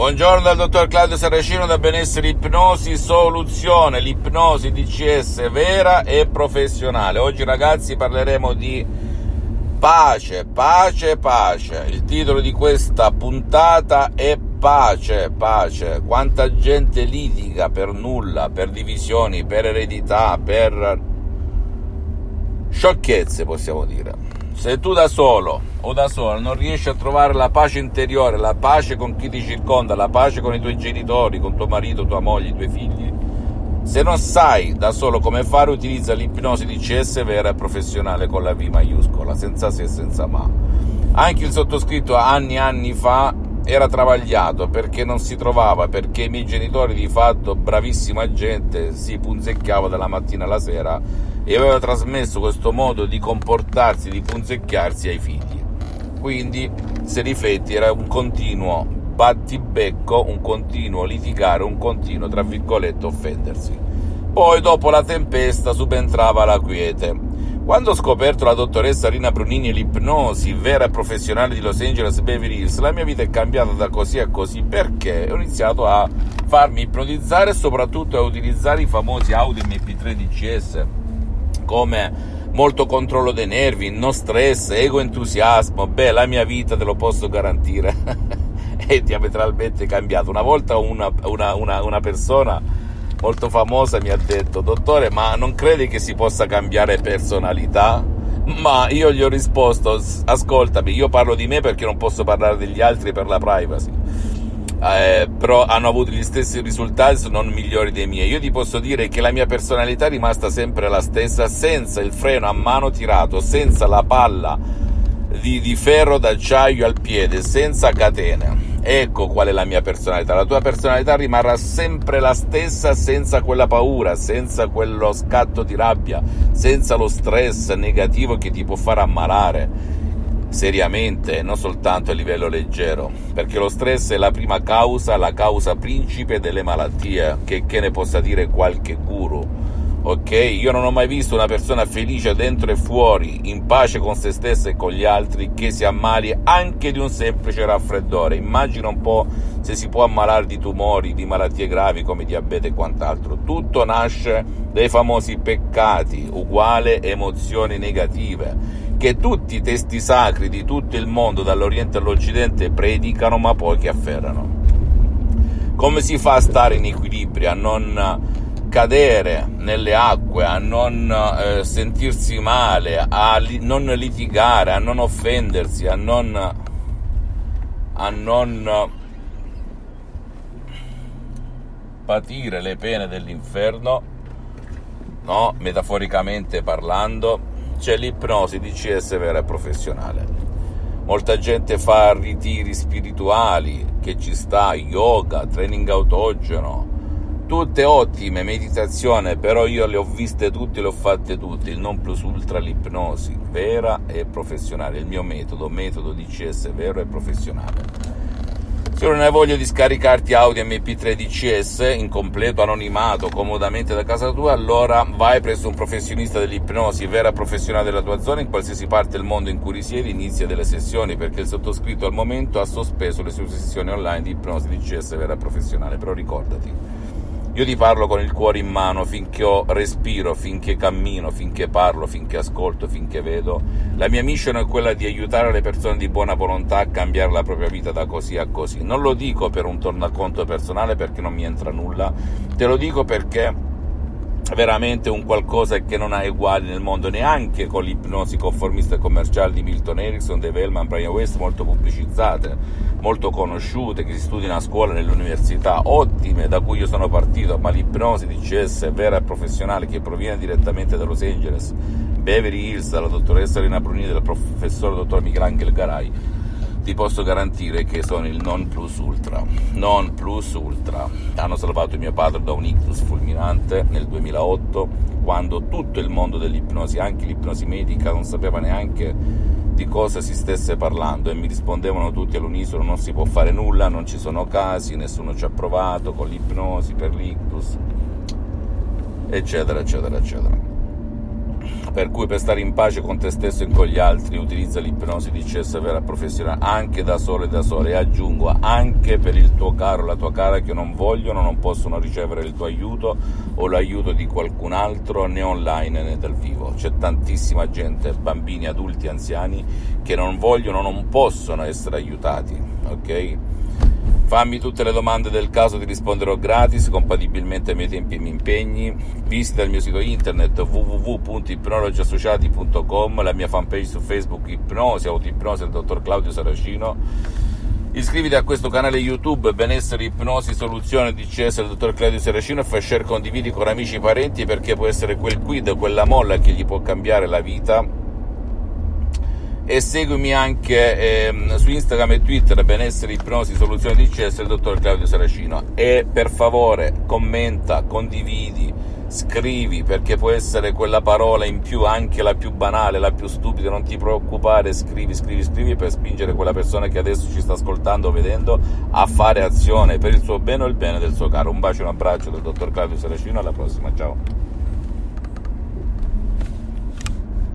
Buongiorno dal dottor Claudio Saracino da Benessere Ipnosi Soluzione, l'ipnosi DCS vera e professionale. Oggi ragazzi parleremo di pace, pace, pace. Il titolo di questa puntata è pace, pace. Quanta gente litiga per nulla, per divisioni, per eredità, per sciocchezze possiamo dire. Se tu da solo o da sola non riesci a trovare la pace interiore, la pace con chi ti circonda, la pace con i tuoi genitori, con tuo marito, tua moglie, i tuoi figli, se non sai da solo come fare, utilizza l'ipnosi di CS vera e professionale con la V maiuscola, senza se e senza ma. Anche il sottoscritto anni e anni fa era travagliato perché non si trovava, perché i miei genitori di fatto, bravissima gente, si punzecchiava dalla mattina alla sera e aveva trasmesso questo modo di comportarsi, di punzecchiarsi ai figli. Quindi, se rifletti, era un continuo battibecco, un continuo litigare, un continuo, tra virgolette, offendersi. Poi, dopo la tempesta, subentrava la quiete. Quando ho scoperto la dottoressa Rina Brunini e l'ipnosi vera e professionale di Los Angeles Beverly Hills, la mia vita è cambiata da così a così. Perché? Ho iniziato a farmi ipnotizzare e soprattutto a utilizzare i famosi Audi MP3 DCS come molto controllo dei nervi, no stress, ego entusiasmo, beh la mia vita te lo posso garantire è diametralmente cambiata. Una volta una, una, una, una persona molto famosa mi ha detto dottore ma non credi che si possa cambiare personalità? Ma io gli ho risposto ascoltami io parlo di me perché non posso parlare degli altri per la privacy eh, però hanno avuto gli stessi risultati, se non migliori dei miei. Io ti posso dire che la mia personalità è rimasta sempre la stessa, senza il freno a mano tirato, senza la palla di, di ferro d'acciaio al piede, senza catene. Ecco qual è la mia personalità. La tua personalità rimarrà sempre la stessa senza quella paura, senza quello scatto di rabbia, senza lo stress negativo che ti può far ammalare seriamente, non soltanto a livello leggero, perché lo stress è la prima causa, la causa principe delle malattie, che, che ne possa dire qualche guru. Ok? Io non ho mai visto una persona felice dentro e fuori, in pace con se stessa e con gli altri, che si ammali anche di un semplice raffreddore. Immagina un po' se si può ammalare di tumori, di malattie gravi come diabete e quant'altro. Tutto nasce dai famosi peccati, uguale emozioni negative che tutti i testi sacri di tutto il mondo, dall'Oriente all'Occidente, predicano, ma pochi afferrano. Come si fa a stare in equilibrio, a non cadere nelle acque, a non eh, sentirsi male, a li- non litigare, a non offendersi, a non, a non patire le pene dell'inferno, no? metaforicamente parlando, c'è l'ipnosi DCS vera e professionale. Molta gente fa ritiri spirituali, che ci sta, yoga, training autogeno, tutte ottime, meditazione, però io le ho viste tutte, le ho fatte tutte, il non plus ultra l'ipnosi, vera e professionale, il mio metodo, metodo DCS vero e professionale. Se non hai voglia di scaricarti Audi MP3 DCS in completo anonimato comodamente da casa tua, allora vai presso un professionista dell'ipnosi vera professionale della tua zona in qualsiasi parte del mondo in cui risiedi, inizia delle sessioni perché il sottoscritto al momento ha sospeso le sue sessioni online di ipnosi DCS vera professionale, però ricordati io ti parlo con il cuore in mano finché ho respiro, finché cammino, finché parlo, finché ascolto, finché vedo. La mia mission è quella di aiutare le persone di buona volontà a cambiare la propria vita da così a così. Non lo dico per un tornaconto personale perché non mi entra nulla, te lo dico perché veramente un qualcosa che non ha uguali nel mondo, neanche con l'ipnosi conformista e commerciale di Milton Erickson, Dave Hellman, Brian West, molto pubblicizzate, molto conosciute, che si studiano a scuola, nelle università, ottime, da cui io sono partito, ma l'ipnosi di CS vera e professionale che proviene direttamente da Los Angeles, Beverly Hills, dalla dottoressa Elena Brunini e dal professore dottor Michelangelo Garai, ti posso garantire che sono il non plus ultra. Non plus ultra. Hanno salvato mio padre da un ictus fulminante nel 2008, quando tutto il mondo dell'ipnosi, anche l'ipnosi medica, non sapeva neanche di cosa si stesse parlando e mi rispondevano tutti all'unisono non si può fare nulla, non ci sono casi, nessuno ci ha provato con l'ipnosi per l'ictus, eccetera, eccetera, eccetera. Per cui per stare in pace con te stesso e con gli altri utilizza l'ipnosi di cesso vera professionale anche da solo e da solo e aggiungo anche per il tuo caro la tua cara che non vogliono, non possono ricevere il tuo aiuto o l'aiuto di qualcun altro né online né dal vivo. C'è tantissima gente, bambini, adulti, anziani che non vogliono, non possono essere aiutati, ok? Fammi tutte le domande del caso, ti risponderò gratis, compatibilmente ai miei tempi e miei impegni. Visita il mio sito internet www.ipnologiassociati.com, la mia fanpage su Facebook Ipnosi, Autoipnosi del dottor Claudio Saracino. Iscriviti a questo canale YouTube Benessere Ipnosi Soluzione DCS del dottor Claudio Saracino e fai share condividi con amici e parenti perché può essere quel quid, quella molla che gli può cambiare la vita e seguimi anche eh, su Instagram e Twitter benessere ipnosi soluzione di CS il dottor Claudio Saracino. E per favore commenta condividi scrivi perché può essere quella parola in più anche la più banale la più stupida. Non ti preoccupare scrivi scrivi scrivi per spingere quella persona che adesso ci sta ascoltando vedendo a fare azione per il suo bene o il bene del suo caro. Un bacio e un abbraccio del dottor Claudio Saracino alla prossima ciao